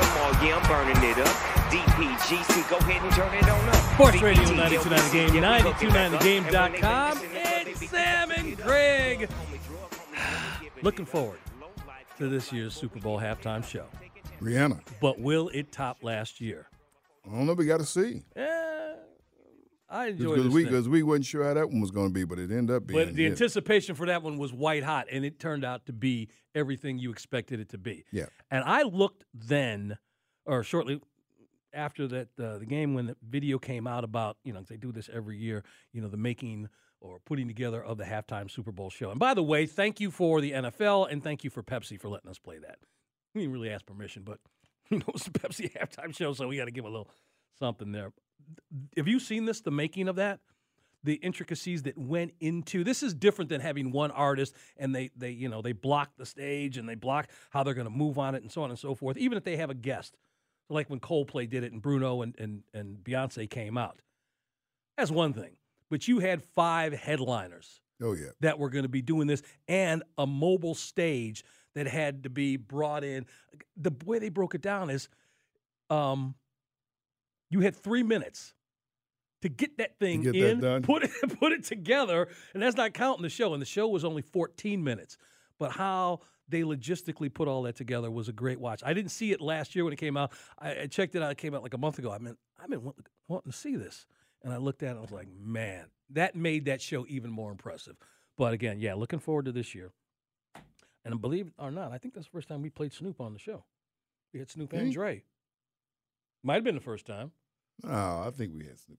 Dog, bottom all, yeah, I'm burning it up. DPGC, go ahead and turn it on up. Sports Radio VPT, 929 The Game, yeah, we cooking back up. 929thegame.com. Everything It's Sam and Greg. Looking forward to this year's Super Bowl halftime show. Rihanna. But will it top last year? I don't know. We got to see. Eh, I enjoyed Because we because we wasn't sure how that one was going to be, but it ended up being. But the yeah. anticipation for that one was white hot, and it turned out to be everything you expected it to be. Yeah. And I looked then, or shortly after that, uh, the game when the video came out about, you know, they do this every year, you know, the making or putting together of the halftime Super Bowl show. And by the way, thank you for the NFL and thank you for Pepsi for letting us play that. We didn't really ask permission, but you know, it's the Pepsi halftime show, so we got to give a little something there. Have you seen this, the making of that? the intricacies that went into this is different than having one artist and they they you know they block the stage and they block how they're going to move on it and so on and so forth even if they have a guest like when coldplay did it and bruno and and, and beyonce came out that's one thing but you had five headliners oh yeah. that were going to be doing this and a mobile stage that had to be brought in the way they broke it down is um you had three minutes to get that thing get in, done. put it put it together, and that's not counting the show. And the show was only 14 minutes, but how they logistically put all that together was a great watch. I didn't see it last year when it came out. I, I checked it out; it came out like a month ago. I mean, I've been want- wanting to see this, and I looked at it. and I was like, man, that made that show even more impressive. But again, yeah, looking forward to this year. And believe it or not, I think that's the first time we played Snoop on the show. We had Snoop and. Dre. Might have been the first time. Oh, I think we had Snoop.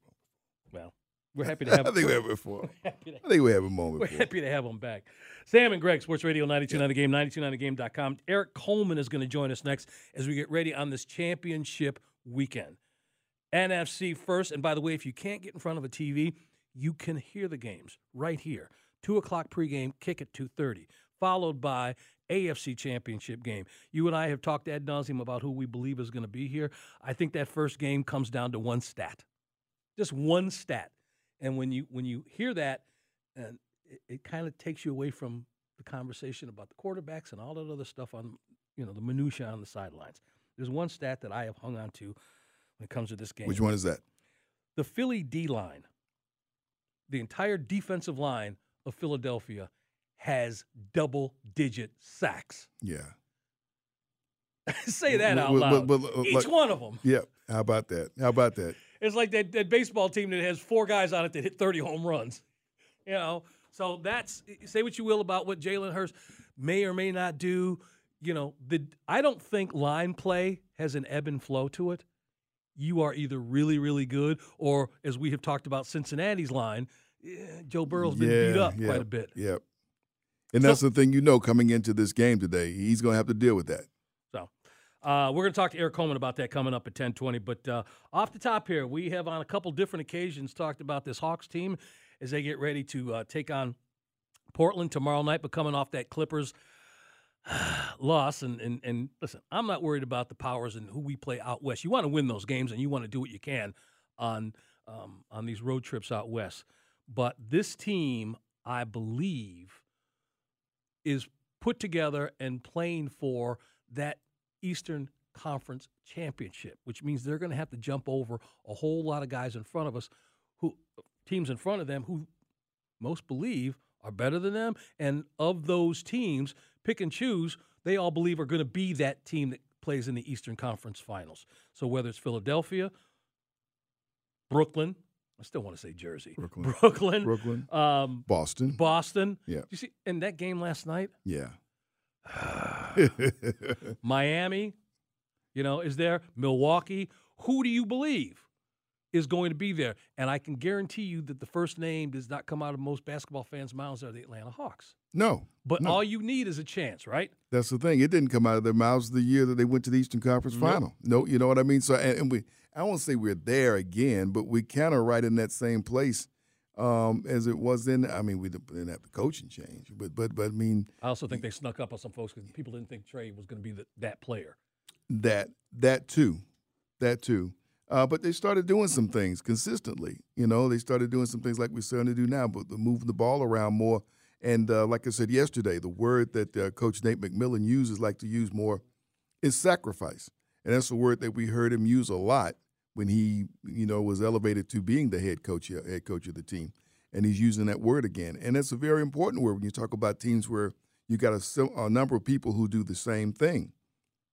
Well, we're happy to have. I think we have before. we're happy to I think we have a moment. We're before. happy to have them back. Sam and Greg, Sports Radio 929 The Game, 929thegame.com. Erik Coleman is going to join us next as we get ready on this championship weekend. NFC first. And by the way, if you can't get in front of a TV, you can hear the games right here. 2 o'clock pregame, kick at 2.30, followed by AFC championship game. You and I have talked ad nauseum about who we believe is going to be here. I think that first game comes down to one stat. Just one stat. And when you when you hear that, and it, it kind of takes you away from the conversation about the quarterbacks and all that other stuff on you know the minutia on the sidelines. There's one stat that I have hung on to when it comes to this game. Which one is that? The Philly D line, the entire defensive line of Philadelphia has double digit sacks. Yeah. Say that out loud. well, well, Each like- one of them. Yeah. How about that? How about that? It's like that, that baseball team that has four guys on it that hit 30 home runs. You know, so that's say what you will about what Jalen Hurts may or may not do. You know, the I don't think line play has an ebb and flow to it. You are either really, really good, or as we have talked about Cincinnati's line, eh, Joe Burrow's been beat up yeah, quite a bit. Yep. And that's the thing you know coming into this game today. He's going to have to deal with that. So uh, we're going to talk to Erik Coleman about that coming up at 1020. But uh, off the top here, we have on a couple different occasions talked about this Hawks team as they get ready to uh, take on Portland tomorrow night, but coming off that Clippers loss. And, and, and listen, I'm not worried about the powers and who we play out west. You want to win those games and you want to do what you can on um, on these road trips out west. But this team, I believe, is put together and playing for that Eastern Conference championship, which means they're going to have to jump over a whole lot of guys in front of us, who teams in front of them who most believe are better than them, and of those teams, pick and choose. They all believe are going to be that team that plays in the Eastern Conference Finals. So whether it's Philadelphia, Brooklyn, I still want to say Jersey, Brooklyn. Brooklyn, Brooklyn. um, Boston. Boston. Yeah. You see, in that game last night, yeah. Miami, you know, is there? Milwaukee. Who do you believe is going to be there? And I can guarantee you that the first name does not come out of most basketball fans' mouths are the Atlanta Hawks. no. But no. all you need is a chance, right? That's the thing. It didn't come out of their mouths the year that they went to the Eastern Conference Nope. Final. No, you know what I mean. So, and, and we, I won't say we're there again, but we kind of right in that same place um, as it was then. I mean, we didn't didn't have the coaching change, but but but I mean I also think they snuck up on some folks because people didn't think Trey was going to be the, that player. that that too, that too. Uh, but they started doing some things consistently. You know, they started doing some things like we're starting to do now, but moving the ball around more. And uh, like I said yesterday, the word that uh, Coach Nate McMillan uses, like to use more, is sacrifice. And that's a word that we heard him use a lot when he, you know, was elevated to being the head coach, head coach of the team. And he's using that word again. And that's a very important word when you talk about teams where you got a, a number of people who do the same thing.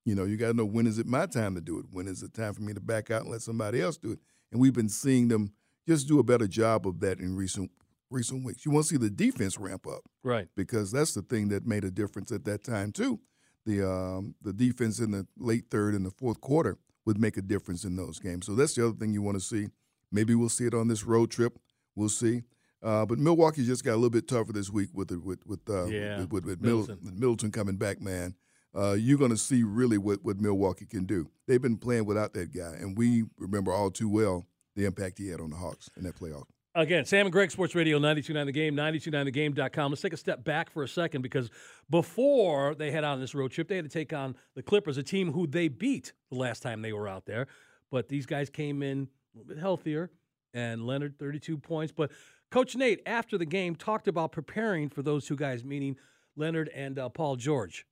You know, you got to know when is it my time to do it? When is it time for me to back out and let somebody else do it? And we've been seeing them just do a better job of that in recent recent weeks. You want to see the defense ramp up Right. because that's the thing that made a difference at that time too. The um, the defense in the late third and the fourth quarter would make a difference in those games. So that's the other thing you want to see. Maybe we'll see it on this road trip. We'll see. Uh, but Milwaukee just got a little bit tougher this week with the, with with, uh, Yeah, with, with, with Middleton. Middleton. with Middleton coming back, man. Uh, you're going to see really what, what Milwaukee can do. They've been playing without that guy, and we remember all too well the impact he had on the Hawks in that playoff. Again, Sam and Greg Sports Radio 929 The Game, 929thegame.com. Let's take a step back for a second because before they head on this road trip, they had to take on the Clippers, a team who they beat the last time they were out there. But these guys came in a little bit healthier, and Leonard 32 points. But Coach Nate, after the game, talked about preparing for those two guys, meaning Leonard and uh, Paul George.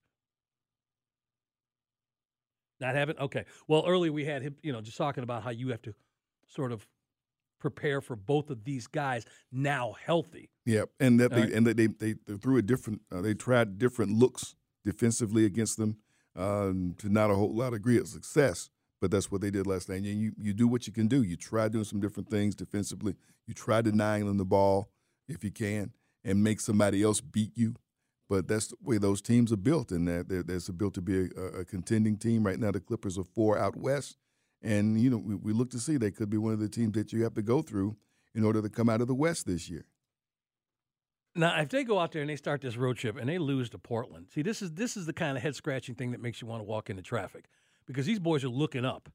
Not having okay. Well, earlier we had him, you know, just talking about how you have to sort of prepare for both of these guys now healthy. Yeah, and that All they right. and that they, they they threw a different. Uh, they tried different looks defensively against them um, to not a whole lot of degree of success. But that's what they did last night. And you you do what you can do. You try doing some different things defensively. You try denying them the ball if you can, and make somebody else beat you. But that's the way those teams are built, and they're, they're, they're built to be a, a contending team. Right now, the Clippers are four out west, and you know we, we look to see they could be one of the teams that you have to go through in order to come out of the West this year. Now, if they go out there and they start this road trip and they lose to Portland, see, this is this is the kind of head scratching thing that makes you want to walk into traffic because these boys are looking up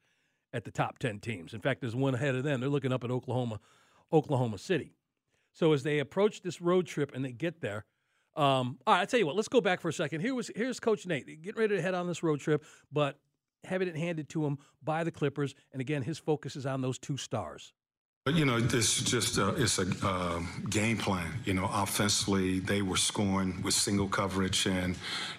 at the top ten teams. In fact, there's one ahead of them. They're looking up at Oklahoma, Oklahoma City. So as they approach this road trip and they get there, um, all right, I tell you what, let's go back for a second. Here was here's Coach Nate getting ready to head on this road trip, but having it handed to him by the Clippers, and again, his focus is on those two stars. But, You know, is just a, it's a uh, game plan. You know, offensively, they were scoring with single coverage, and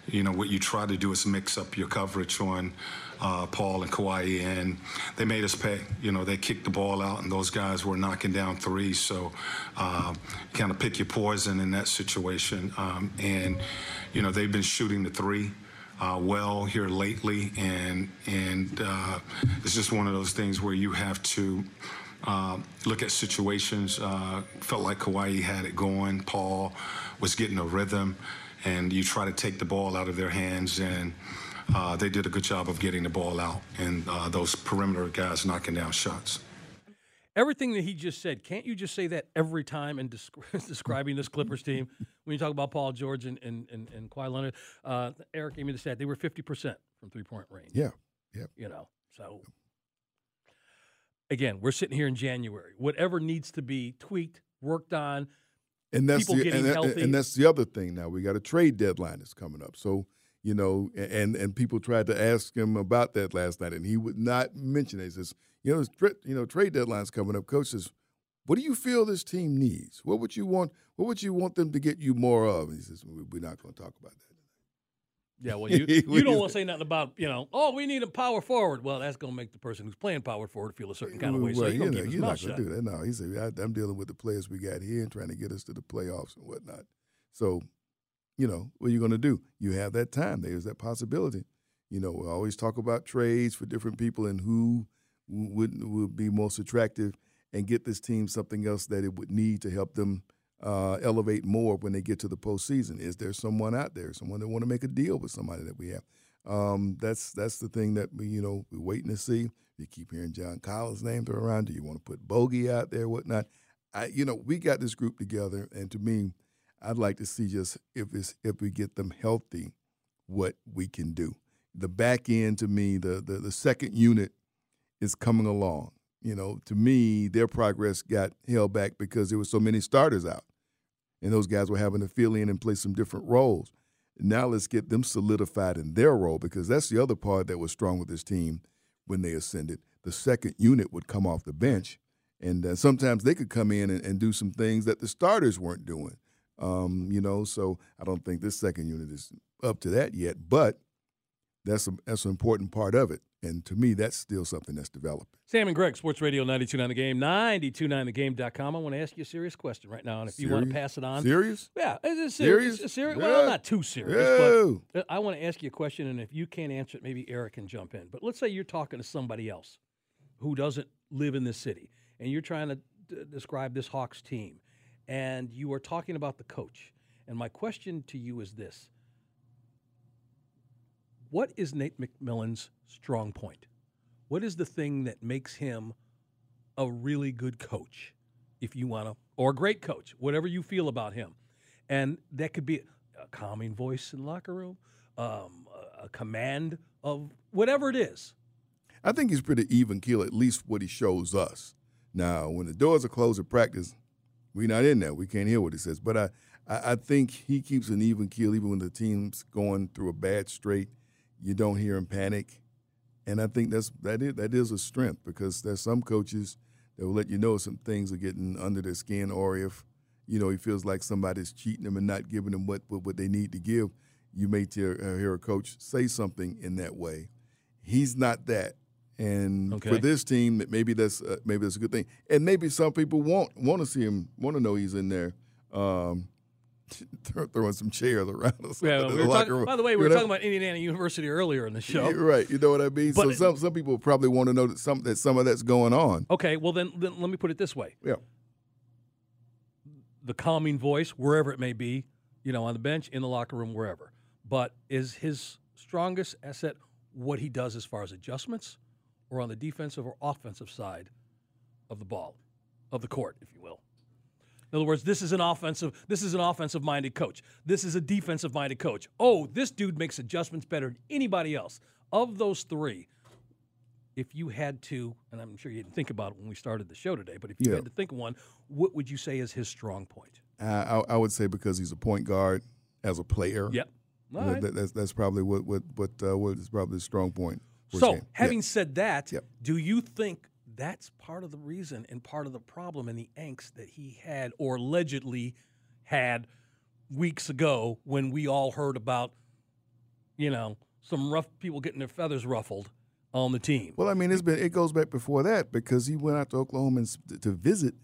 you know what you try to do is mix up your coverage on uh, Paul and Kawhi, and they made us pay. You know, they kicked the ball out, and those guys were knocking down threes. So, uh, kind of pick your poison in that situation. Um, and you know, they've been shooting the three uh, well here lately, and and uh, it's just one of those things where you have to uh, look at situations. Uh, felt like Kawhi had it going. Paul was getting a rhythm, and you try to take the ball out of their hands, and uh, they did a good job of getting the ball out, and uh, those perimeter guys knocking down shots. everything that he just said, can't you just say that every time in descri- describing this Clippers team? When you talk about Paul George and, and, and, and Kawhi Leonard, uh, Eric gave me the stat. They were 50% from three point range. Yeah, yeah. You know, so again, we're sitting here in January. Whatever needs to be tweaked, worked on, And that's People the, getting and, that- healthy. and that's the other thing. Now we got a trade deadline that's coming up. So you know, and and people tried to ask him about that last night, and he would not mention it. He says, you know, you know, trade deadline's coming up. Coach says, what do you feel this team needs? What would you want? What would you want them to get you more of? And he says, we're not going to talk about that. Yeah, well, you, you do don't want to say nothing about, you know, oh, we need a power forward. Well, that's going to make the person who's playing power forward feel a certain kind of way. So Well, going to not, you're not going to do that. No, he said, I'm dealing with the players we got here and trying to get us to the playoffs and whatnot. So, you know, what are you going to do? You have that time. There's that possibility. You know, we always talk about trades for different people and who would would be most attractive and get this team something else that it would need to help them uh, elevate more when they get to the postseason. Is there someone out there, someone that want to make a deal with somebody that we have? Um, that's that's the thing that we you know we're waiting to see. You keep hearing John Collins' name thrown around. Do you want to put Bogey out there, whatnot? I you know we got this group together, and to me, I'd like to see just if it's if we get them healthy, what we can do. The back end to me, the the, the second unit is coming along. You know, to me, their progress got held back because there were so many starters out, and those guys were having to fill in and play some different roles. Now let's get them solidified in their role because that's the other part that was strong with this team when they ascended. The second unit would come off the bench, and uh, sometimes they could come in and, and do some things that the starters weren't doing. Um, you know, so I don't think this second unit is up to that yet, but that's a, that's an important part of it. And to me, that's still something that's developing. Sam and Greg, Sports Radio 929 The Game, 929thegame.com. I want to ask you a serious question right now, and if you want to pass it on. Serious? Yeah, it's serious. Serious? serious. Yeah. Well, not too serious, No. but uh, I want to ask you a question, and if you can't answer it, maybe Eric can jump in. But let's say you're talking to somebody else who doesn't live in this city, and you're trying to d- describe this Hawks team, and you are talking about the coach. And my question to you is this What is Nate McMillan's strong point? What is the thing that makes him a really good coach, if you want to, or a great coach, whatever you feel about him? And that could be a calming voice in the locker room, um, a, command of whatever it is. I think he's pretty even keel, at least what he shows us. Now, when the doors are closed at practice, we're not in there. We can't hear what he says. But I, I think he keeps an even keel even when the team's going through a bad straight. You don't hear him panic. And I think that's that is that is a strength because there's some coaches that will let you know some things are getting under their skin, or if you know he feels like somebody's cheating him and not giving them what what, what they need to give, you may hear, uh, hear a coach say something in that way. He's not that, and Okay. for this team, maybe that's uh, maybe that's a good thing, and maybe some people want want to see him, want to know he's in there. Um, throwing some chairs around something Yeah, we the were locker talking, room. by the way, we You were know? talking about Indiana University earlier in the show. Right. You know what I mean? so But- some some people probably want to know that some that some of that's going on. Okay, well then, then let me put it this way: Yeah. the calming voice, wherever it may be, you know, on the bench, in the locker room, wherever. But is his strongest asset what he does as far as adjustments, or on the defensive or offensive side of the ball, of the court, if you will? In other words, this is an offensive. This is an offensive-minded coach. This is a defensive-minded coach. Oh, this dude makes adjustments better than anybody else. Of those three, if you had to, and I'm sure you didn't think about it when we started the show today, but if you Yeah. had to think of one, what would you say is his strong point? I, I, I would say because he's a point guard as a player. Yep. Right. that- that's that's probably what what what uh, what is probably the strong point. So, having said that, Yep. do you think that's part of the reason and part of the problem and the angst that he had or allegedly had weeks ago when we all heard about, you know, some rough people getting their feathers ruffled on the team? Well, I mean, it's been it goes back before that because he went out to Oklahoma and, to visit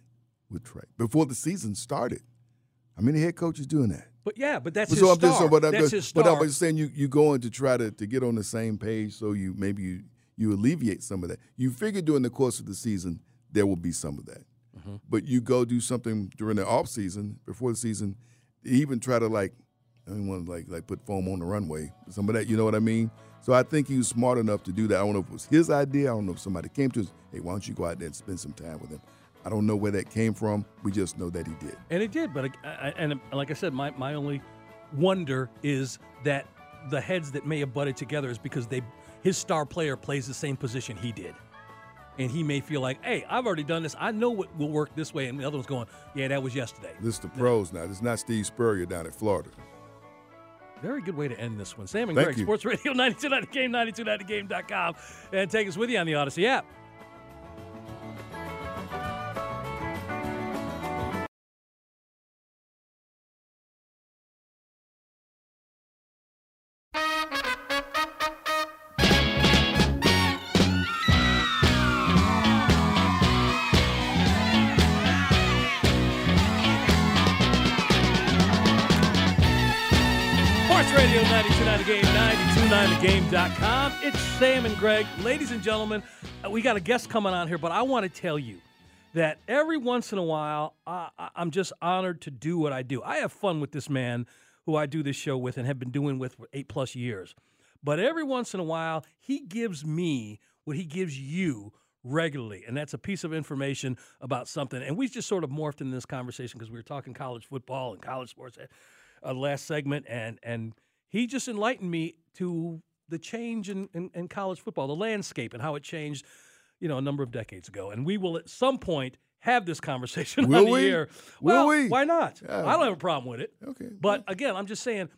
with Trey before the season started. I mean, the head coach is doing that. But yeah, but that's But his so I'm star. just, but I'm that's just, his but. I'm just saying you you going to try to, to get on the same page so you maybe you you alleviate some of that. You figure during the course of the season there will be some of that, Mm-hmm. but you go do something during the off season before the season, even try to like I don't want to like like put foam on the runway, some of that. You know what I mean? So I think he was smart enough to do that. I don't know if it was his idea. I don't know if somebody came to us. Hey, why don't you go out there and spend some time with him? I don't know where that came from. We just know that he did. And it did, but I, I, and like I said, my, my only wonder is that the heads that may have butted together is because they his star player plays the same position he did. And he may feel like, hey, I've already done this. I know what will work this way. And the other one's going, yeah, that was yesterday. This is the pros now. This is not Steve Spurrier down at Florida. Very good way to end this one. Sam and Thank Greg, you. Sports Radio 929 Game, 929game.com. And take us with you on the Audacy app. And gentlemen, uh, we got a guest coming on here, but I want to tell you that every once in a while, I, I'm just honored to do what I do. I have fun with this man who I do this show with and have been doing with for eight plus years. But every once in a while, he gives me what he gives you regularly. And that's a piece of information about something. And we just sort of morphed in this conversation because we were talking college football and college sports uh, last segment. And, and he just enlightened me to the change in, in, in college football, the landscape, and how it changed, you know, a number of decades ago. And we will at some point have this conversation Will on the we? air. Will Well, we? Why not? Yeah. I don't have a problem with it. Okay. But again, I'm just saying,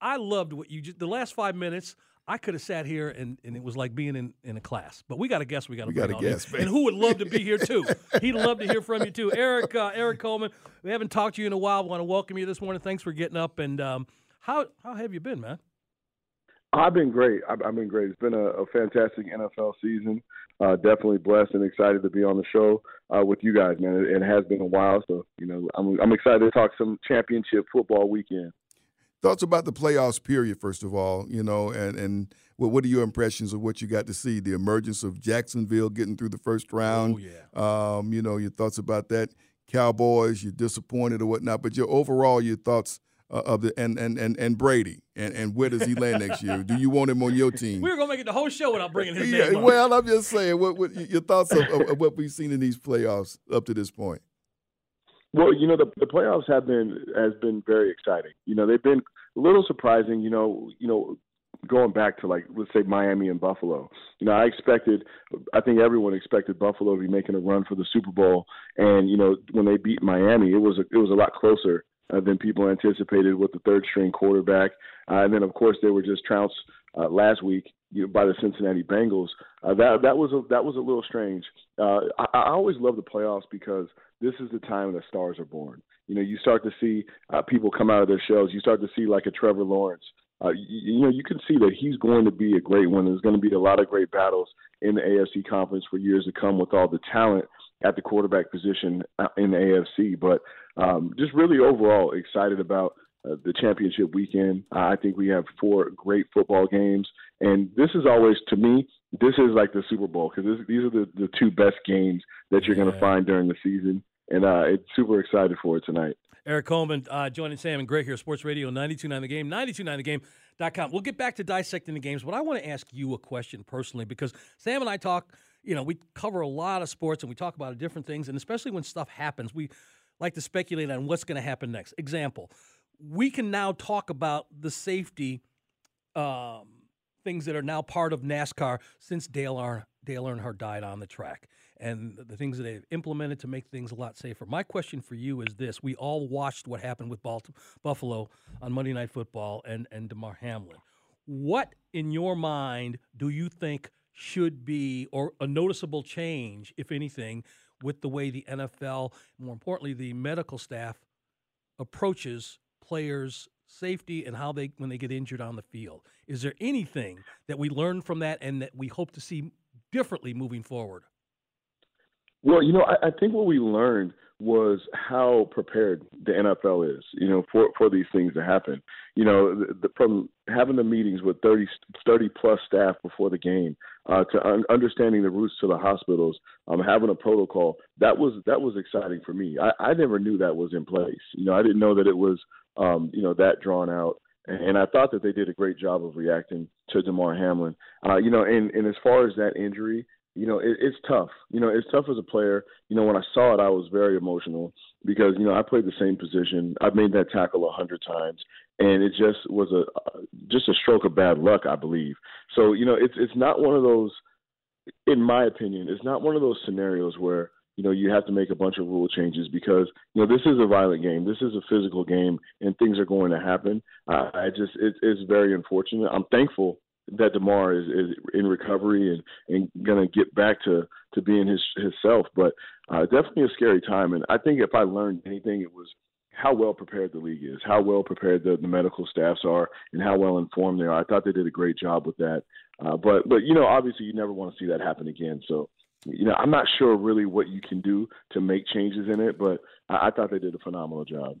I loved what you just, the last five minutes. I could have sat here and, and it was like being in, in a class. But we got a guest. We got to got a guest, and who would love to be here too? He'd love to hear from you too, Eric. Uh, Erik Coleman. We haven't talked to you in a while. We want to welcome you this morning. Thanks for getting up. And um, how how have you been, man? I've been great. I've, I've been great. It's been a, a fantastic NFL season. Uh, definitely blessed and excited to be on the show uh, with you guys, man. It, it has been a while, so you know I'm I'm excited to talk some championship football weekend. Thoughts about the playoffs period, first of all, you know, and and what what are your impressions of what you got to see? The emergence of Jacksonville getting through the first round. Oh, yeah. Um, you know, your thoughts about that. Cowboys, you're disappointed or whatnot, but your overall your thoughts uh, of the and, and and and Brady and and where does he land next year? Do you want him on your team? We were gonna make it the whole show without bringing his Yeah, name up. well, I'm just saying, what, what your thoughts of, of, of what we've seen in these playoffs up to this point? Well, you know the the playoffs have been has been very exciting. You know they've been a little surprising. You know, you know, going back to like let's say Miami and Buffalo. You know, I expected, I think everyone expected Buffalo to be making a run for the Super Bowl, and you know when they beat Miami, it was a, it was a lot closer uh, than people anticipated with the third string quarterback. Uh, and then of course they were just trounced uh, last week you know, by the Cincinnati Bengals. Uh, that that was a, that was a little strange. Uh, I, I always love the playoffs because this is the time that stars are born. You know, you start to see uh, people come out of their shells. You start to see like a Trevor Lawrence. Uh, you, you know, you can see that he's going to be a great one. There's going to be a lot of great battles in the AFC conference for years to come with all the talent at the quarterback position uh, in the AFC. But um, just really overall excited about uh, the championship weekend. Uh, I think we have four great football games, and this is always to me this is like the Super Bowl because these are the, the two best games that you're going to find during the season, and uh, it's super excited for it tonight. Erik Coleman uh, joining Sam and Greg here, at Sports Radio 929 The Game, 929thegame.com. We'll get back to dissecting the games, but I want to ask you a question personally because Sam and I talk, you know, we cover a lot of sports and we talk about different things, and especially when stuff happens, we like to speculate on what's going to happen next. Example, we can now talk about the safety um, things that are now part of NASCAR since Dale, Ar- Dale Earnhardt died on the track and the things that they've implemented to make things a lot safer. My question for you is this: We all watched what happened with Balt- Buffalo on Monday Night Football and and Damar Hamlin. What, in your mind, do you think should be or a noticeable change, if anything, with the way the NFL, more importantly, the medical staff approaches players' safety and how they when they get injured on the field? Is there anything that we learned from that and that we hope to see differently moving forward? Well, you know, I, I think what we learned was how prepared the NFL is, you know, for for these things to happen. You know, the, the, from having the meetings with 30, 30 plus staff before the game, uh, to un- understanding the routes to the hospitals, um, having a protocol. That was that was exciting for me. I, I never knew that was in place. You know, I didn't know that it was, um, you know, that drawn out. And, I thought that they did a great job of reacting to Damar Hamlin. Uh, you know, and, and as far as that injury, you know, it, it's tough. You know, it's tough as a player. You know, when I saw it, I was very emotional because you know I played the same position. I've made that tackle a hundred times, and it just was a just a stroke of bad luck, I believe. So you know, it's it's not one of those, in my opinion, it's not one of those scenarios where you know you have to make a bunch of rule changes because you know this is a violent game, this is a physical game, and things are going to happen. Uh, I just it, it's very unfortunate. I'm thankful that Damar is, is in recovery and, and going to get back to, to being his himself. But uh, definitely a scary time. And I think if I learned anything, it was how well prepared the league is, how well prepared the, the medical staffs are, and how well informed they are. I thought they did a great job with that. Uh, but but you know, obviously, you never want to see that happen again. So you know, I'm not sure really what you can do to make changes in it, but I, I thought they did a phenomenal job.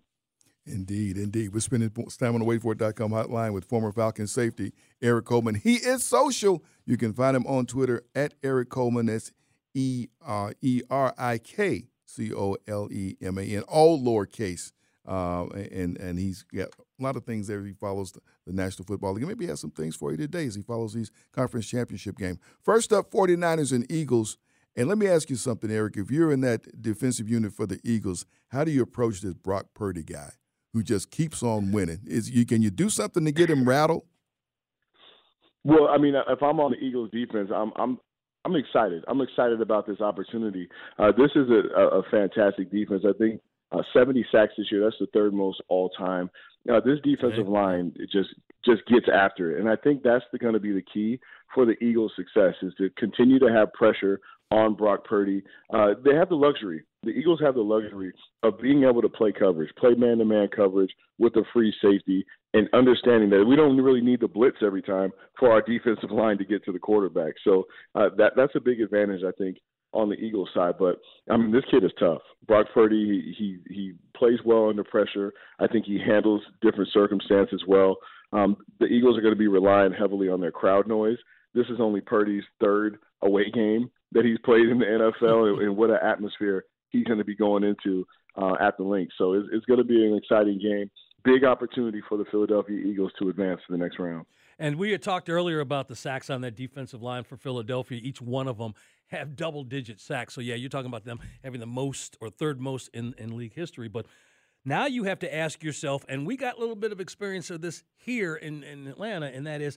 Indeed, indeed. We're spending time on the waitforit.com hotline with former Falcon safety Erik Coleman. He is social. You can find him on Twitter at Erik Coleman. That's E R E R I K C O L E M A N, all lowercase. Uh, and and he's got a lot of things there. He follows the, the National Football League. Maybe he has some things for you today as he follows these conference championship game. First up, 49ers and Eagles. And let me ask you something, Eric. If you're in that defensive unit for the Eagles, how do you approach this Brock Purdy guy who just keeps on winning? Is you can you do something to get him rattled? Well, I mean, if I'm on the Eagles defense, I'm I'm I'm excited. I'm excited about this opportunity. Uh, this is a, a, fantastic defense. I think uh, 70 sacks this year. That's the third most all time. Uh, this defensive line it just just gets after it, and I think that's going to be the key for the Eagles' success is to continue to have pressure on Brock Purdy. Uh, they have the luxury. The Eagles have the luxury of being able to play coverage, play man-to-man coverage with a free safety, and understanding that we don't really need the blitz every time for our defensive line to get to the quarterback. So uh, that that's a big advantage, I think, on the Eagles side. But I mean, this kid is tough. Brock Purdy, he he, he plays well under pressure. I think he handles different circumstances well. Um, the Eagles are going to be relying heavily on their crowd noise. This is only Purdy's third away game that he's played in the NFL, and, and what an atmosphere he's going to be going into uh, at the Linc. So it's, it's going to be an exciting game. Big opportunity for the Philadelphia Eagles to advance to the next round. And we had talked earlier about the sacks on that defensive line for Philadelphia. Each one of them have double digit sacks. So, yeah, you're talking about them having the most or third most in, in league history. But now you have to ask yourself, and we got a little bit of experience of this here in, in Atlanta, and that is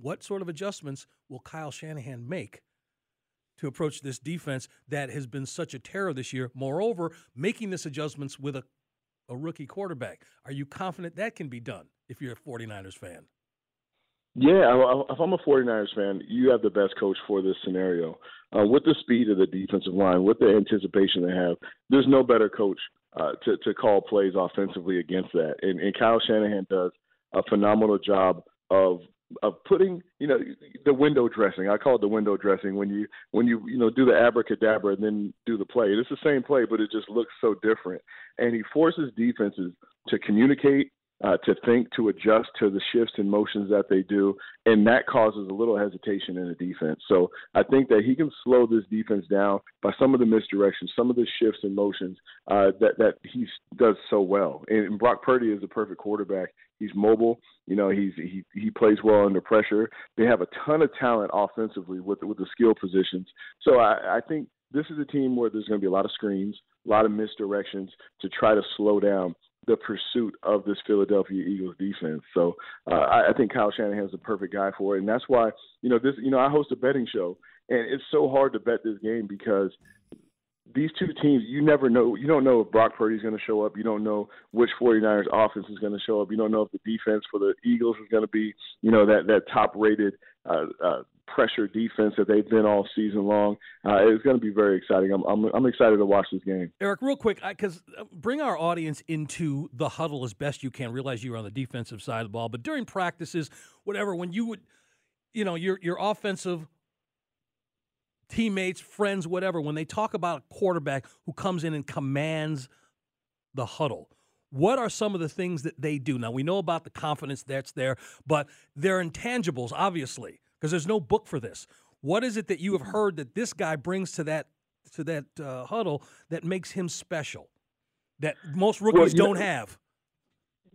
what sort of adjustments will Kyle Shanahan make to approach this defense that has been such a terror this year? Moreover, making this adjustments with a, a rookie quarterback. Are you confident that can be done if you're a 49ers fan? Yeah, if I'm a 49ers fan, you have the best coach for this scenario. Uh, with the speed of the defensive line, with the anticipation they have, there's no better coach uh, to to call plays offensively against that. And, and Kyle Shanahan does a phenomenal job of of putting you know the window dressing. I call it the window dressing when you when you you know do the abracadabra and then do the play. It's the same play, but it just looks so different. And he forces defenses to communicate uh, to think, to adjust to the shifts and motions that they do, and that causes a little hesitation in the defense. So I think that he can slow this defense down by some of the misdirections, some of the shifts and motions uh, that that he does so well. And, Brock Purdy is the perfect quarterback. He's mobile. You know, he's he he plays well under pressure. They have a ton of talent offensively with with the skill positions. So I, I think this is a team where there's going to be a lot of screens, a lot of misdirections to try to slow down the pursuit of this Philadelphia Eagles defense. So uh, I, I think Kyle Shanahan is the perfect guy for it, and that's why you know this. You know, I host a betting show, and it's so hard to bet this game because these two teams, you never know. You don't know if Brock Purdy is going to show up. You don't know which 49ers offense is going to show up. You don't know if the defense for the Eagles is going to be, you know, that that top rated uh, uh, pressure defense that they've been all season long. Uh, it's going to be very exciting. I'm, I'm, I'm excited to watch this game. Eric, real quick, because uh, bring our audience into the huddle as best you can. Realize you're on the defensive side of the ball, but during practices, whatever, when you would, you know, your your offensive teammates, friends, whatever, when they talk about a quarterback who comes in and commands the huddle. What are some of the things that they do? Now, we know about the confidence that's there, but they're intangibles, obviously because there's no book for this. What is it that you have heard that this guy brings to that to that uh, huddle that makes him special that most rookies well, don't know, have?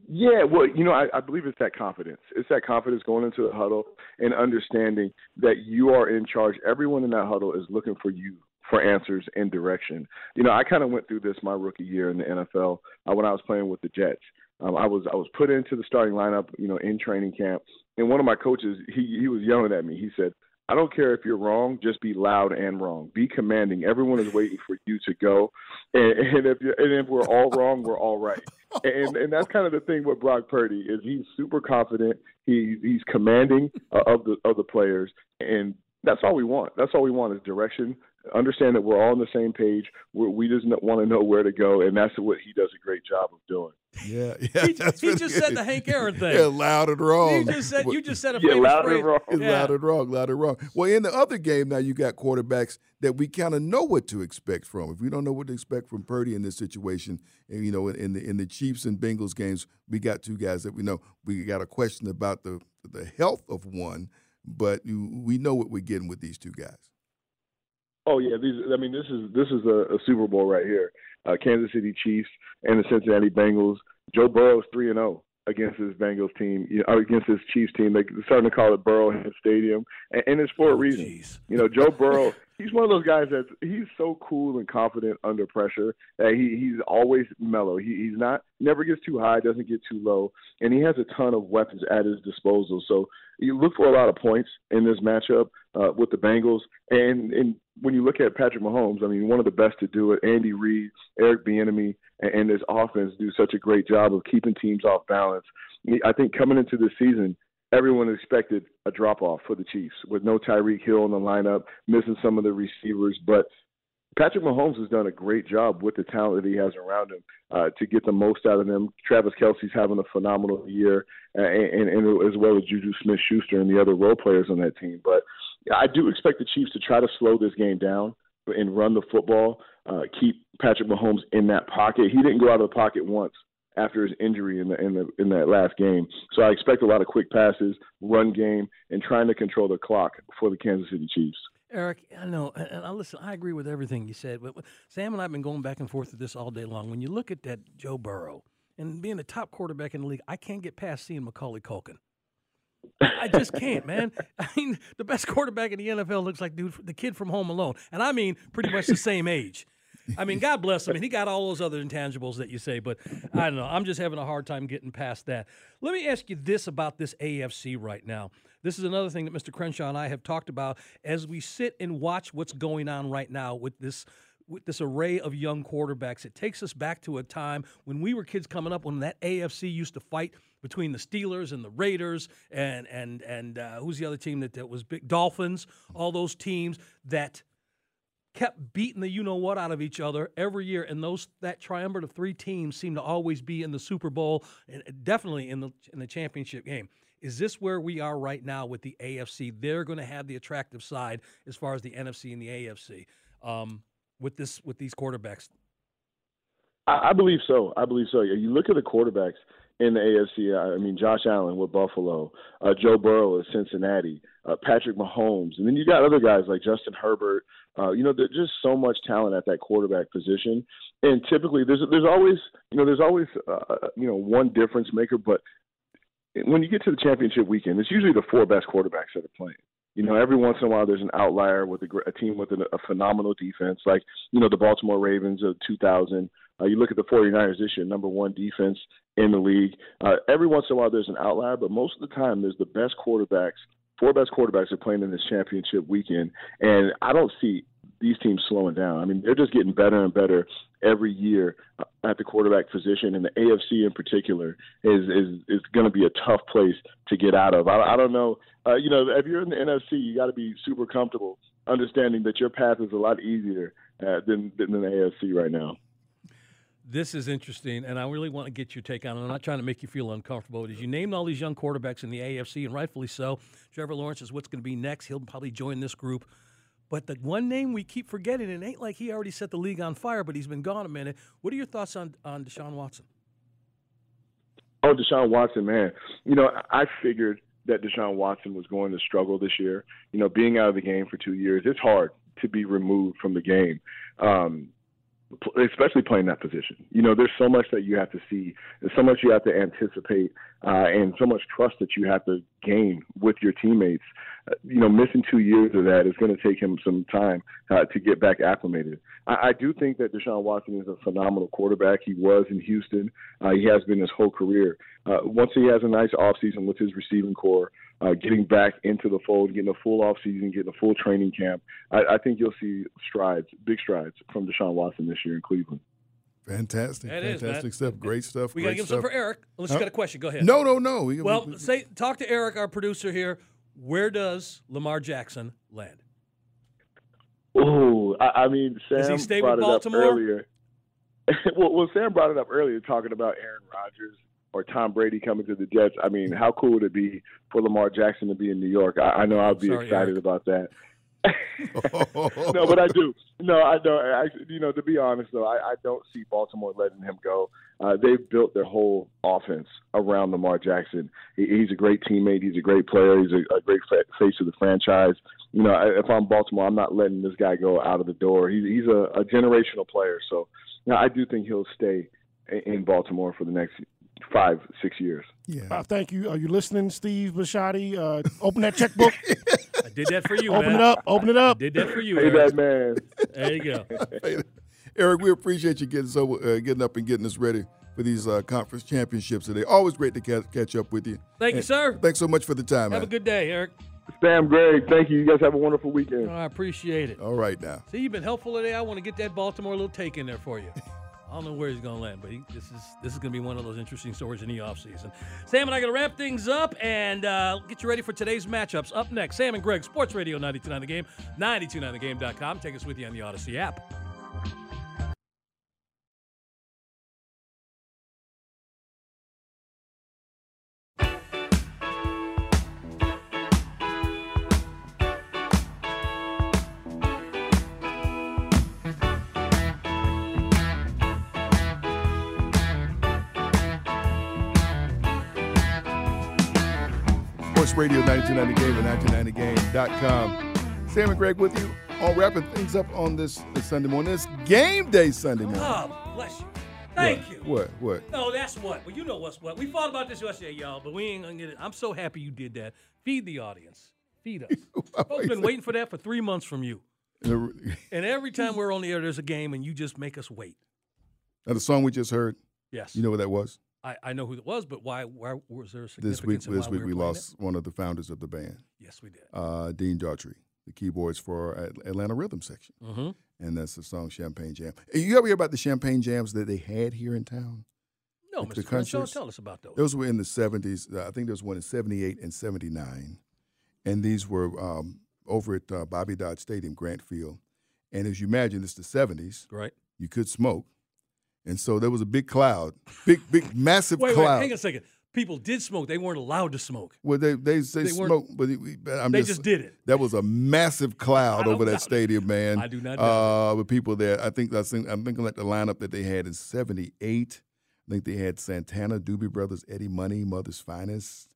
Yeah, well, you know, I, I believe it's that confidence. It's that confidence going into the huddle and understanding that you are in charge. Everyone in that huddle is looking for you for answers and direction. You know, I kind of went through this my rookie year in the NFL uh, when I was playing with the Jets. Um, I was I was put into the starting lineup, you know, in training camp, and one of my coaches he he was yelling at me. He said, "I don't care if you're wrong, just be loud and wrong. Be commanding. Everyone is waiting for you to go, and, and if and if we're all wrong, we're all right." And and that's kind of the thing with Brock Purdy is he's super confident. He he's commanding uh, of the of the players, and that's all we want. That's all we want is direction Understand that we're all on the same page. We're, we just want to know where to go, and that's what he does a great job of doing. Yeah, yeah. He, he just said the Hank Aaron thing. Yeah, loud and wrong. You just said you just said a Yeah, loud and wrong. Yeah. loud and wrong, loud and wrong. Well, in the other game now, you got quarterbacks that we kind of know what to expect from. If we don't know what to expect from Purdy in this situation, and, you know, in the in the Chiefs and Bengals games, we got two guys that we know. We got a question about the the health of one, but we know what we're getting with these two guys. Oh yeah, these. I mean, this is this is a, a Super Bowl right here. Uh, Kansas City Chiefs and the Cincinnati Bengals. Joe Burrow's three and zero against his Bengals team, you know, against his Chiefs team. They're starting to call it Burrowhead Stadium, and, and it's for a Oh, reason. jeez. You know, Joe Burrow. He's one of those guys that he's so cool and confident under pressure that he he's always mellow. He he's not never gets too high, doesn't get too low, and he has a ton of weapons at his disposal. So you look for a lot of points in this matchup uh, with the Bengals, and and when you look at Patrick Mahomes, I mean, one of the best to do it. Andy Reid, Eric Bieniemy, and, and this offense do such a great job of keeping teams off balance. I think coming into this season, everyone expected a drop off for the Chiefs with no Tyreek Hill in the lineup, missing some of the receivers, but Patrick Mahomes has done a great job with the talent that he has around him uh, to get the most out of them. Travis Kelce's having a phenomenal year, uh, and, and as well as Juju Smith-Schuster and the other role players on that team. But I do expect the Chiefs to try to slow this game down and run the football, uh, keep Patrick Mahomes in that pocket. He didn't go out of the pocket once after his injury in the in the in that last game. So I expect a lot of quick passes, run game, and trying to control the clock for the Kansas City Chiefs. Eric, I know, and I listen. I agree with everything you said, but Sam and I've been going back and forth with this all day long. When you look at that Joe Burrow and being the top quarterback in the league, I can't get past seeing Macaulay Culkin. I just can't, man. I mean, the best quarterback in the NFL looks like dude, the kid from Home Alone, and I mean pretty much the same age. I mean, God bless him. he got all those other intangibles that you say, but I don't know. I'm just having a hard time getting past that. Let me ask you this about this AFC right now. This is another thing that Mr. Crenshaw and I have talked about as we sit and watch what's going on right now with this with this array of young quarterbacks. It takes us back to a time when we were kids coming up when that AFC used to fight between the Steelers and the Raiders and and and uh, who's the other team that, that was big Dolphins, all those teams that kept beating the you know what out of each other every year and those that triumvirate of three teams seem to always be in the Super Bowl and definitely in the in the championship game. Is this where we are right now with the AFC? They're going to have the attractive side as far as the NFC and the AFC um, with this with these quarterbacks. I, I believe so. I believe so. You look at the quarterbacks in the AFC. I mean, Josh Allen with Buffalo, uh, Joe Burrow with Cincinnati, uh, Patrick Mahomes, and then you got other guys like Justin Herbert. Uh, you know, there's just so much talent at that quarterback position, and typically there's there's always you know there's always uh, you know one difference maker, but when you get to the championship weekend, it's usually the four best quarterbacks that are playing. You know, every once in a while there's an outlier with a, a team with an, a phenomenal defense, like you know the Baltimore Ravens of 2000. Uh, you look at the 49ers this year, number one defense in the league. Uh, every once in a while there's an outlier, but most of the time there's the best quarterbacks. Four best quarterbacks are playing in this championship weekend, and I don't see these teams slowing down. I mean, they're just getting better and better every year uh, at the quarterback position, and the AFC in particular is is is going to be a tough place to get out of. I, I don't know. Uh, you know, if you're in the NFC, you got to be super comfortable understanding that your path is a lot easier uh, than than the AFC right now. This is interesting, and I really want to get your take on it. I'm not trying to make you feel uncomfortable, but as you named all these young quarterbacks in the AFC, and rightfully so, Trevor Lawrence is what's going to be next. He'll probably join this group. But the one name we keep forgetting, and it ain't like he already set the league on fire, but he's been gone a minute. What are your thoughts on, on Deshaun Watson? Oh, Deshaun Watson, man. You know, I figured that Deshaun Watson was going to struggle this year. You know, being out of the game for two years, it's hard to be removed from the game. Um, especially playing that position. You know, there's so much that you have to see, there's so much you have to anticipate, uh, and so much trust that you have to gain with your teammates. Uh, you know, missing two years of that is going to take him some time uh, to get back acclimated. I, I do think that Deshaun Watson is a phenomenal quarterback. He was in Houston. Uh, he has been his whole career. Uh, once he has a nice offseason with his receiving corps, uh, getting back into the fold, getting a full offseason, getting a full training camp, I, I think you'll see strides, big strides from Deshaun Watson this year in Cleveland. Fantastic, That is, fantastic man. stuff. Great stuff. We got to great give some stuff. for Eric. Unless Huh? you got a question, go ahead. No, no, no. We, Well, we- say talk to Eric, our producer here. Where does Lamar Jackson land? Oh. I, I mean, Sam Does he stay brought with it Baltimore? up earlier. well, well, Sam brought it up earlier, talking about Aaron Rodgers or Tom Brady coming to the Jets. I mean, how cool would it be for Lamar Jackson to be in New York? I, I know I'd be Sorry, excited Erik. about that. no, but I do. No, I don't. I, you know, to be honest, though, I, I don't see Baltimore letting him go. Uh, they've built their whole offense around Lamar Jackson. He, he's a great teammate. He's a great player. He's a, a great fa- face of the franchise. You know, I- if I'm Baltimore, I'm not letting this guy go out of the door. He's he's a, a generational player. So, you know, I do think he'll stay in- in Baltimore for the next five, six years. Yeah. Uh, thank you. Are you listening, Steve Bisciotti? Uh, open that checkbook. I did that for you, open man. it up. Open it I up. did that for you, Hey, Erik. that man. There you go. Hey, Erik, we appreciate you getting so uh, getting up and getting us ready for these uh, conference championships today. Always great to catch, catch up with you. Thank you, sir. Thanks so much for the time, Have a good day, Erik. Sam, Greg, thank you. You guys have a wonderful weekend. Oh, I appreciate it. All right now. See, you've been helpful today. I want to get that Baltimore little take in there for you. I don't know where he's going to land, but he, this is this is going to be one of those interesting stories in the offseason. Sam and I going to wrap things up and uh, get you ready for today's matchups. Up next, Sam and Greg, Sports Radio 929 The Game, 929thegame.com. Take us with you on the Audacy app. Sports Radio 929 The Game and 929thegame.com. Sam and Greg with you. All wrapping things up on this, this Sunday morning. This game day Sunday morning. Oh, bless you. Thank what? you. What? What? No, that's what. Well, you know what's what. We fought about this yesterday, y'all, but we ain't gonna get it. I'm so happy you did that. Feed the audience. Feed us. Folks been waiting for that for three months from you. And every time we're on the air, there's a game, and you just make us wait. the song we just heard, Yes. you know what that was? I, I know who it was, but why? Why was there a This week, this why week we playing lost one of the founders of the band, Yes, we did. uh, Dean Daughtry, the keyboards for Atlanta Rhythm Section. Mm-hmm. And that's the song Champagne Jam. You ever hear about the Champagne Jams that they had here in town? No, The Mr. Concerts? tell us about those. Those were in the 70s. Uh, I think there was one in 78 and 79. And these were um, over at uh, Bobby Dodd Stadium, Grant Field. And as you imagine, it's the 70s. Right. You could smoke. And so there was a big cloud, big, big, massive Wait, cloud. wait, hang on a second. People did smoke. They weren't allowed to smoke. Well, they they, they, They smoked, but, I'm They just, just did it. That was a massive cloud over that stadium, man. I do not doubt uh, With people there, I think I think I'm thinking like the lineup that they had in '78. I think they had Santana, Doobie Brothers, Eddie Money, Mother's Finest,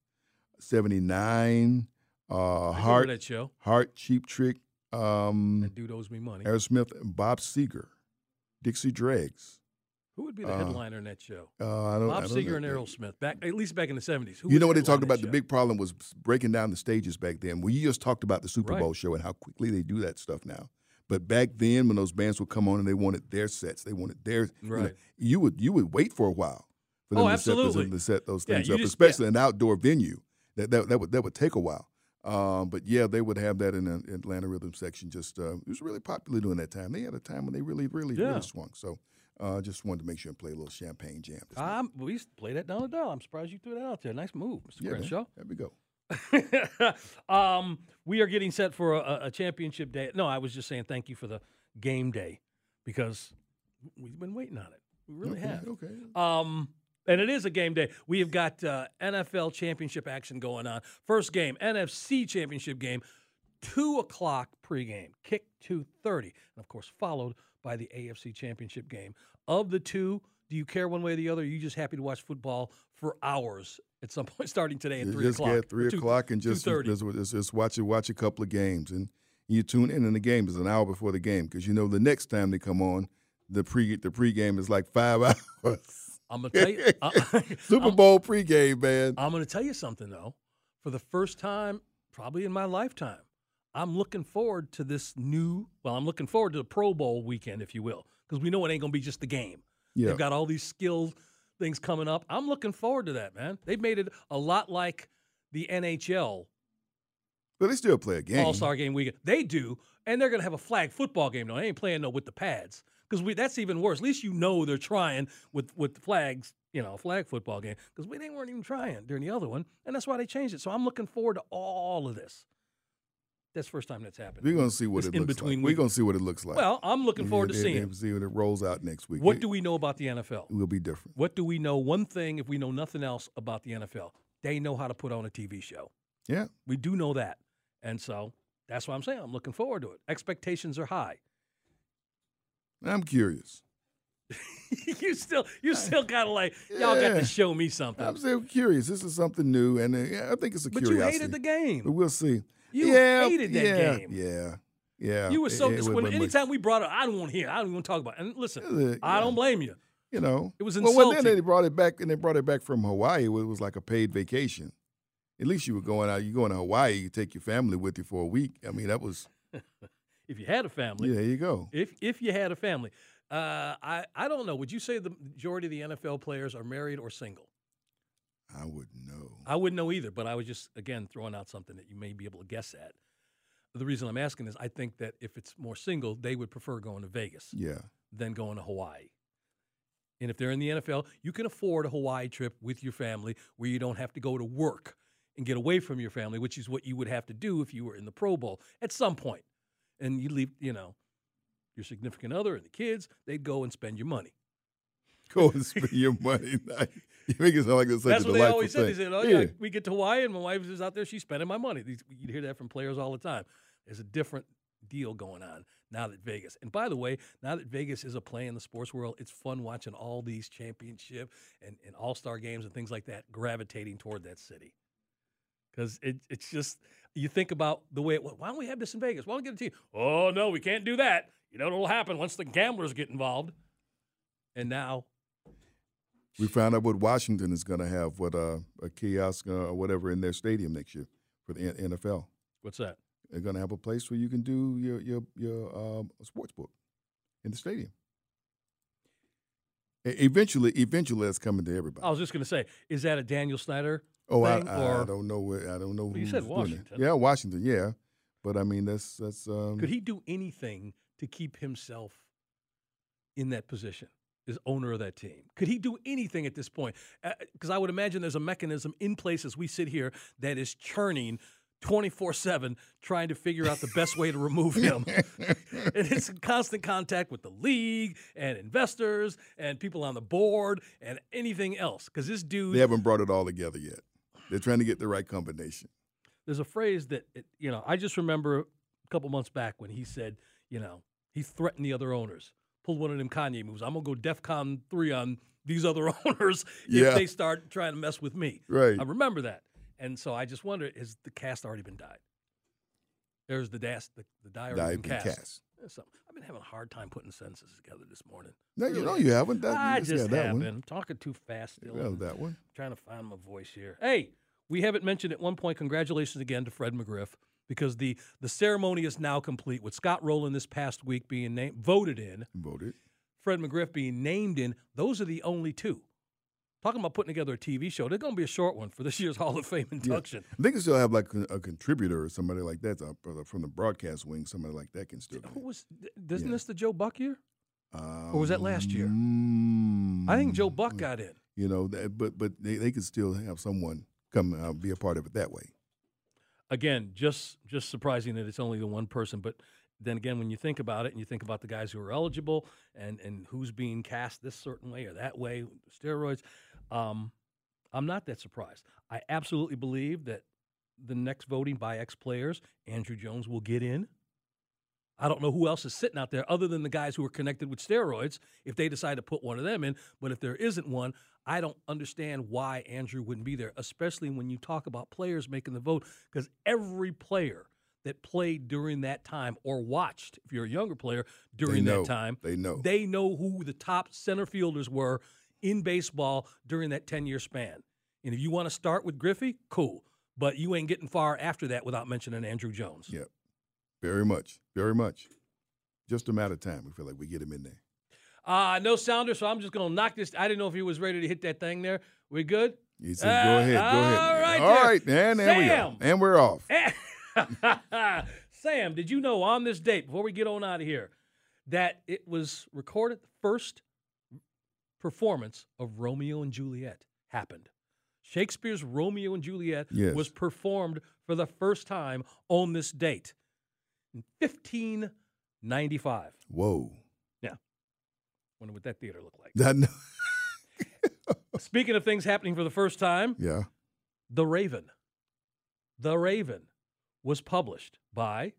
'79, uh, Heart, that show. Heart, Cheap Trick, um, That dude owes me money. Aerosmith, Bob Seger, Dixie Dregs. Who would be the uh, headliner in that show? Uh, I don't, I Bob don't Seger know. and Aerosmith. Back at least back in the seventies. You know what they talked about? The big problem was breaking down the stages back then. You just talked about the Super Right. Bowl show and how quickly they do that stuff now. But back then, when those bands would come on and they wanted their sets, they wanted their you know, Right. You would you would wait for a while for them Oh, to, set those, to set those things you up, just- especially an outdoor venue. That, that that would that would take a while. Um, but yeah, they would have that in the Atlanta Rhythm section. Just uh, it was really popular during that time. They had a time when they really, really, Yeah. really swung. So uh, just wanted to make sure and play a little champagne jam. Um, we used to play that down the dial. I'm surprised you threw that out there. Nice move, Mr. yeah. Crenshaw. There we go. um, we are getting set for a, a championship day. No, I was just saying thank you for the game day because we've been waiting on it. We really okay, have. Okay. Um, and it is a game day. We have got uh, NFL championship action going on. First game, NFC championship game, two o'clock pregame, kick two thirty, and of course followed by the AFC championship game. Of the two, do you care one way or the other? Are you just happy to watch football for hours at some point, starting today at You three just o'clock, get three two- o'clock and just just, just, just watch it, watch a couple of games, and you tune in, and the game is an hour before the game because you know the next time they come on, the pre the pregame is like five hours. I'm gonna tell you, I, Super I'm- Bowl pregame, man. I'm going to tell you something though. For the first time, probably in my lifetime, I'm looking forward to this new. Well, I'm looking forward to the Pro Bowl weekend, if you will, because we know it ain't going to be just the game. Yeah. They've got all these skill things coming up. I'm looking forward to that, man. They've made it a lot like the NHL But they still play a game. All Star Game weekend. They do, and they're going to have a flag football game. though. they ain't playing no with the pads because we that's even worse. At least you know they're trying with with the flags. You know, a flag football game because we they weren't even trying during the other one, and that's why they changed it. So I'm looking forward to all of this. That's the first time that's happened. We're gonna see what It's it in looks between like. We're gonna see what it looks like. Well, I'm looking forward to seeing. and See when it rolls out next week. What It- do we know about the NFL? It will be different. What do we know? One thing, if we know nothing else about the NFL, they know how to put on a TV show. Yeah. We do know that. And so that's why I'm saying I'm looking forward to it. Expectations are high. I'm curious. you still you still kind of like y'all got to show me something. I'm still curious. This is something new, and uh, I think it's a But you hated the game. But we'll see. You yeah, hated that yeah, game. Yeah, yeah. You were so It- it disappointed. wasn't much- we brought it, I don't want to hear. I don't want to talk about. It. And listen, Uh, I don't blame you. You know, It was insulting. Well, then they brought it back, and they brought it back from Hawaii. It was like a paid vacation. At least you were going out. You're going to Hawaii. You take your family with you for a week. I mean, that was. If you had a family, Yeah, there you go. if if you had a family, uh, I I don't know. Would you say the majority of the NFL players are married or single? I wouldn't know. I wouldn't know either, but I was just again throwing out something that you may be able to guess at. The reason I'm asking is I think that if it's more single, they would prefer going to Vegas Yeah, than going to Hawaii. And if they're in the NFL, you can afford a Hawaii trip with your family where you don't have to go to work and get away from your family, which is what you would have to do if you were in the Pro Bowl at some point. And you leave, you know, your significant other and the kids, they'd go and spend your money. go and spend your money. you make it sound like it's such That's a what they always said. They said, "Oh yeah. we get to Hawaii, and my wife is out there. She's spending my money." These, you'd hear that from players all the time. There's a different deal going on now that Vegas. And by the way, now that Vegas is a play in the sports world, it's fun watching all these championship and, and all star games and things like that gravitating toward that city. Because it, it's just you think about the way it went. Why don't we have this in Vegas? Why don't we get a team? Oh no, we can't do that. You know what'll happen once the gamblers get involved. And now We found out what Washington is going to have, what uh, a kiosk uh, or whatever in their stadium next year for the NFL. what's that? They're going to have a place where you can do your your your um, sports book in the stadium. Eventually, eventually, that's coming to everybody. I was just going to say, is that a Daniel Snyder Oh, I, thing, I, or I don't know where I don't know. Well, you said. Washington. Yeah, Washington. Yeah, but I mean that's that's. Um, could he do anything to keep himself in that position as owner of that team? Could he do anything at this point? Uh, because I would imagine there's a mechanism in place as we sit here that is churning. 24 7 trying to figure out the best way to remove him. and it's in constant contact with the league and investors and people on the board and anything else. Because this dude, They haven't brought it all together yet. They're trying to get the right combination. there's a phrase that it, you know i just remember a couple months back when he said you know he threatened the other owners pulled one of them kanye moves i'm gonna go defcon 3 on these other owners Yeah. if they start trying to mess with me Right. i remember that and so i just wonder is the cast already been dyed there's the das the, the die already been cast, cast. I've been having a hard time putting sentences together this morning No, you know you haven't. That, i you just haven't i'm talking too fast still You that one. I'm trying to find my voice here. Hey, we haven't mentioned at one point. Congratulations again to Fred McGriff because the the ceremony is now complete with Scott Rolen this past week being named voted in, Voted. Fred McGriff being named in. Those are the only two. Talking about putting together a TV show, they're going to be a short one for this year's Hall of Fame induction. I think they still have like a, contributor or somebody like that uh, from the broadcast wing. Somebody like that can still. Who was? Isn't Yeah. this the Joe Buck year? Um, Or was that last year? I think Joe Buck got in. You know, that, but but they, they could still have someone come uh, be a part of it that way. Again, just just surprising that it's only the one person. But then again, when you think about it, and you think about the guys who are eligible and and who's being cast this certain way or that way, steroids, um, I'm not that surprised. I absolutely believe that the next voting by ex players, Andruw Jones will get in. I don't know who else is sitting out there other than the guys who are connected with steroids if they decide to put one of them in. But if there isn't one, I don't understand why Andruw wouldn't be there, especially when you talk about players making the vote, because every player that played during that time or watched, if you're a younger player during know. that time, They know. they know who the top center fielders were in baseball during that 10 year span. And if you want to start with Griffey, cool. But you ain't getting far after that without mentioning Andruw Jones. Yep. Very much. Very much. Just a matter of time. We feel like we get him in there. Uh, no sounder, so I'm just going to knock this. I didn't know if he was ready to hit that thing there. We good? He said, "Go ahead, go ahead." Uh, All right, All there. right, and there we go, Sam. and we're off. Sam, did you know on this date, before we get on out of here, that it was recorded the first performance of Romeo and Juliet happened? Shakespeare's Romeo and Juliet Yes. was performed for the first time on this date. In 1595. Whoa. Yeah. Wonder what that theater looked like. That, Speaking of things happening for the first time, yeah. The Raven. The Raven was published by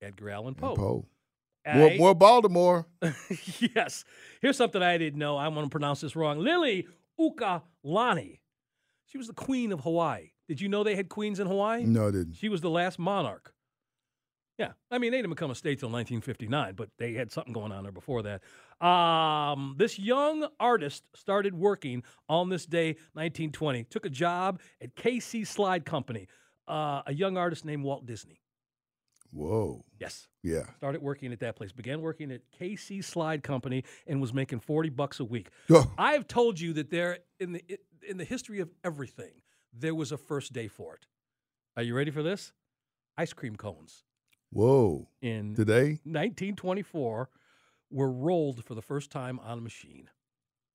Edgar Allan Poe. Poe. More, I- more Baltimore. yes. Here's something I didn't know. I'm going to pronounce this wrong. Lily Ukalani. She was the queen of Hawaii. Did you know they had queens in Hawaii? No, I didn't. She was the last monarch. Yeah. I mean, they didn't become a state till 1959, but they had something going on there before that. Um, this young artist started working on this day, 1920. Took a job at KC Slide Company, uh, a young artist named Walt Disney. Whoa. Yes. Yeah. Started working at that place. Began working at KC Slide Company and was making 40 bucks a week. Oh. I have told you that there in the in the history of everything, there was a first day for it. Are you ready for this? Ice cream cones Whoa. in Today? 1924 were rolled for the first time on a machine.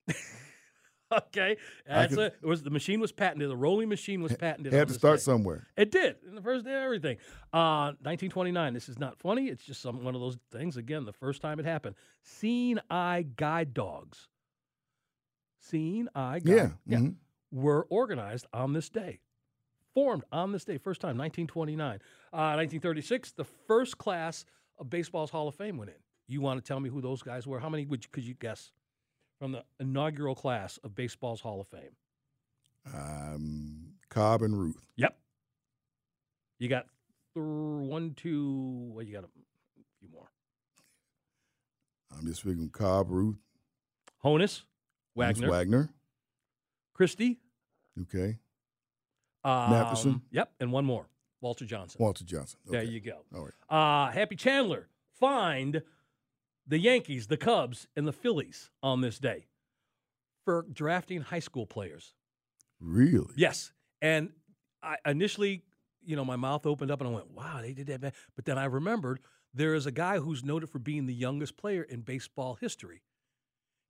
okay, that's could- a, it was the machine was patented. The rolling machine was patented. It Had to start day. somewhere. It did in the first day of everything. Uh, 1929. This is not funny. It's just some one of those things. Again, the first time it happened. Seeing eye guide dogs. Seeing eye guide. Yeah. mhm. Were organized on this day. Formed on this day. First time, 1929. Uh, 1936, the first class of baseball's Hall of Fame went in. You want to tell me who those guys were? How many would you, could you guess from the inaugural class of baseball's Hall of Fame? Um, Cobb and Ruth. Yep. You got th- one, two. Well, you got a few more. I'm just figuring Cobb, Ruth, Honus, Wagner, Wagner. Christy, Okay. Um, Mathewson? Yep, and one more, Walter Johnson. Walter Johnson. There you go. All right. Uh, Happy Chandler fined the Yankees, the Cubs, and the Phillies on this day for drafting high school players. Really? Yes. And I initially, you know, my mouth opened up and I went, wow, they did that. bad." But then I remembered there is a guy who's noted for being the youngest player in baseball history,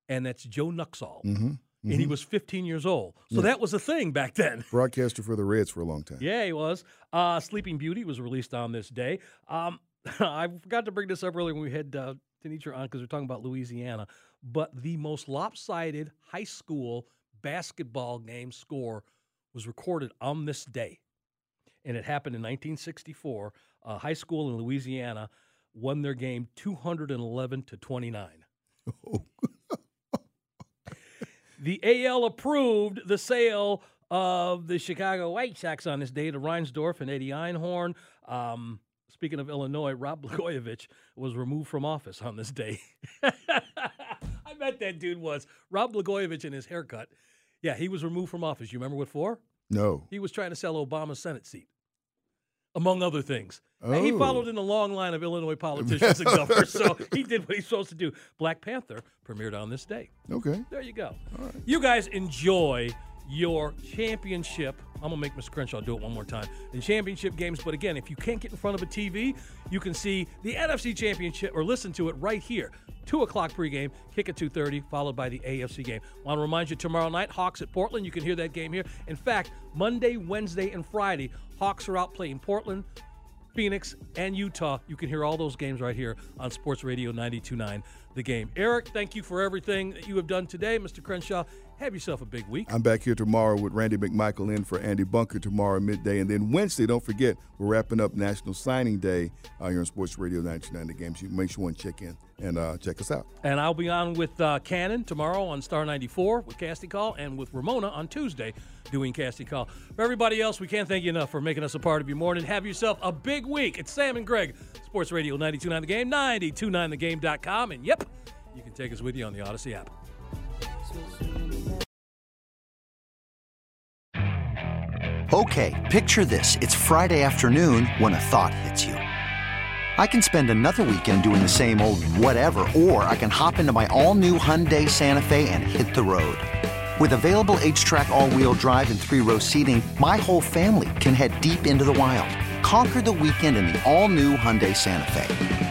and that's Joe Nuxhall. Mm-hmm. And he was 15 years old. So Yeah. that was a thing back then. Broadcaster for the Reds for a long time. Yeah, he was. Uh, Sleeping Beauty was released on this day. Um, I forgot to bring this up earlier when we had uh, Denitra on because we're talking about Louisiana. But the most lopsided high school basketball game score was recorded on this day. And it happened in 1964. A high school in Louisiana won their game 211 to 29. The AL approved the sale of the Chicago White Sox on this day to Reinsdorf and Eddie Einhorn. Um, speaking of Illinois, Rod Blagojevich was removed from office on this day. I bet that dude was. Rod Blagojevich and his haircut. Yeah, he was removed from office. You remember what for? No. He was trying to sell Obama's Senate seat, among other things. And He oh. followed Oh. in a long line of Illinois politicians and governors, so he did what he's supposed to do. Black Panther premiered on this day. Okay. There you go. You guys enjoy your championship. I'm gonna make Mr. Crenshaw do it one more time. The championship games, but again, if you can't get in front of a TV, you can see the NFC Championship or listen to it right here. Two o'clock pregame, kick at 2:30, followed by the AFC game. Want to remind you tomorrow night, Hawks at Portland. You can hear that game here. In fact, Monday, Wednesday, and Friday, Hawks are out playing Portland. Phoenix, and Utah. You can hear all those games right here on Sports Radio 929 The Game. Eric, thank you for everything that you have done today. Mr. Crenshaw, have yourself a big week. I'm back here tomorrow with Randy McMichael in for Andy Bunker tomorrow midday. And then Wednesday, don't forget, we're wrapping up National Signing Day uh, here on Sports Radio 929 The Game. You make sure and check in and uh, check us out. And I'll be on with uh, Cannon tomorrow on Star 94 with Casting Call and with Ramona on Tuesday doing Casting Call. For everybody else, we can't thank you enough for making us a part of your morning. Have yourself a big week. It's Sam and Greg, Sports Radio 929 The Game, 929thegame.com. And yep, you can take us with you on the Audacy app. Okay, picture this. It's Friday afternoon when a thought hits you. I can spend another weekend doing the same old whatever, or I can hop into my all new Hyundai Santa Fe and hit the road. With available HTRAC, all wheel drive, and three row seating, my whole family can head deep into the wild. Conquer the weekend in the all new Hyundai Santa Fe.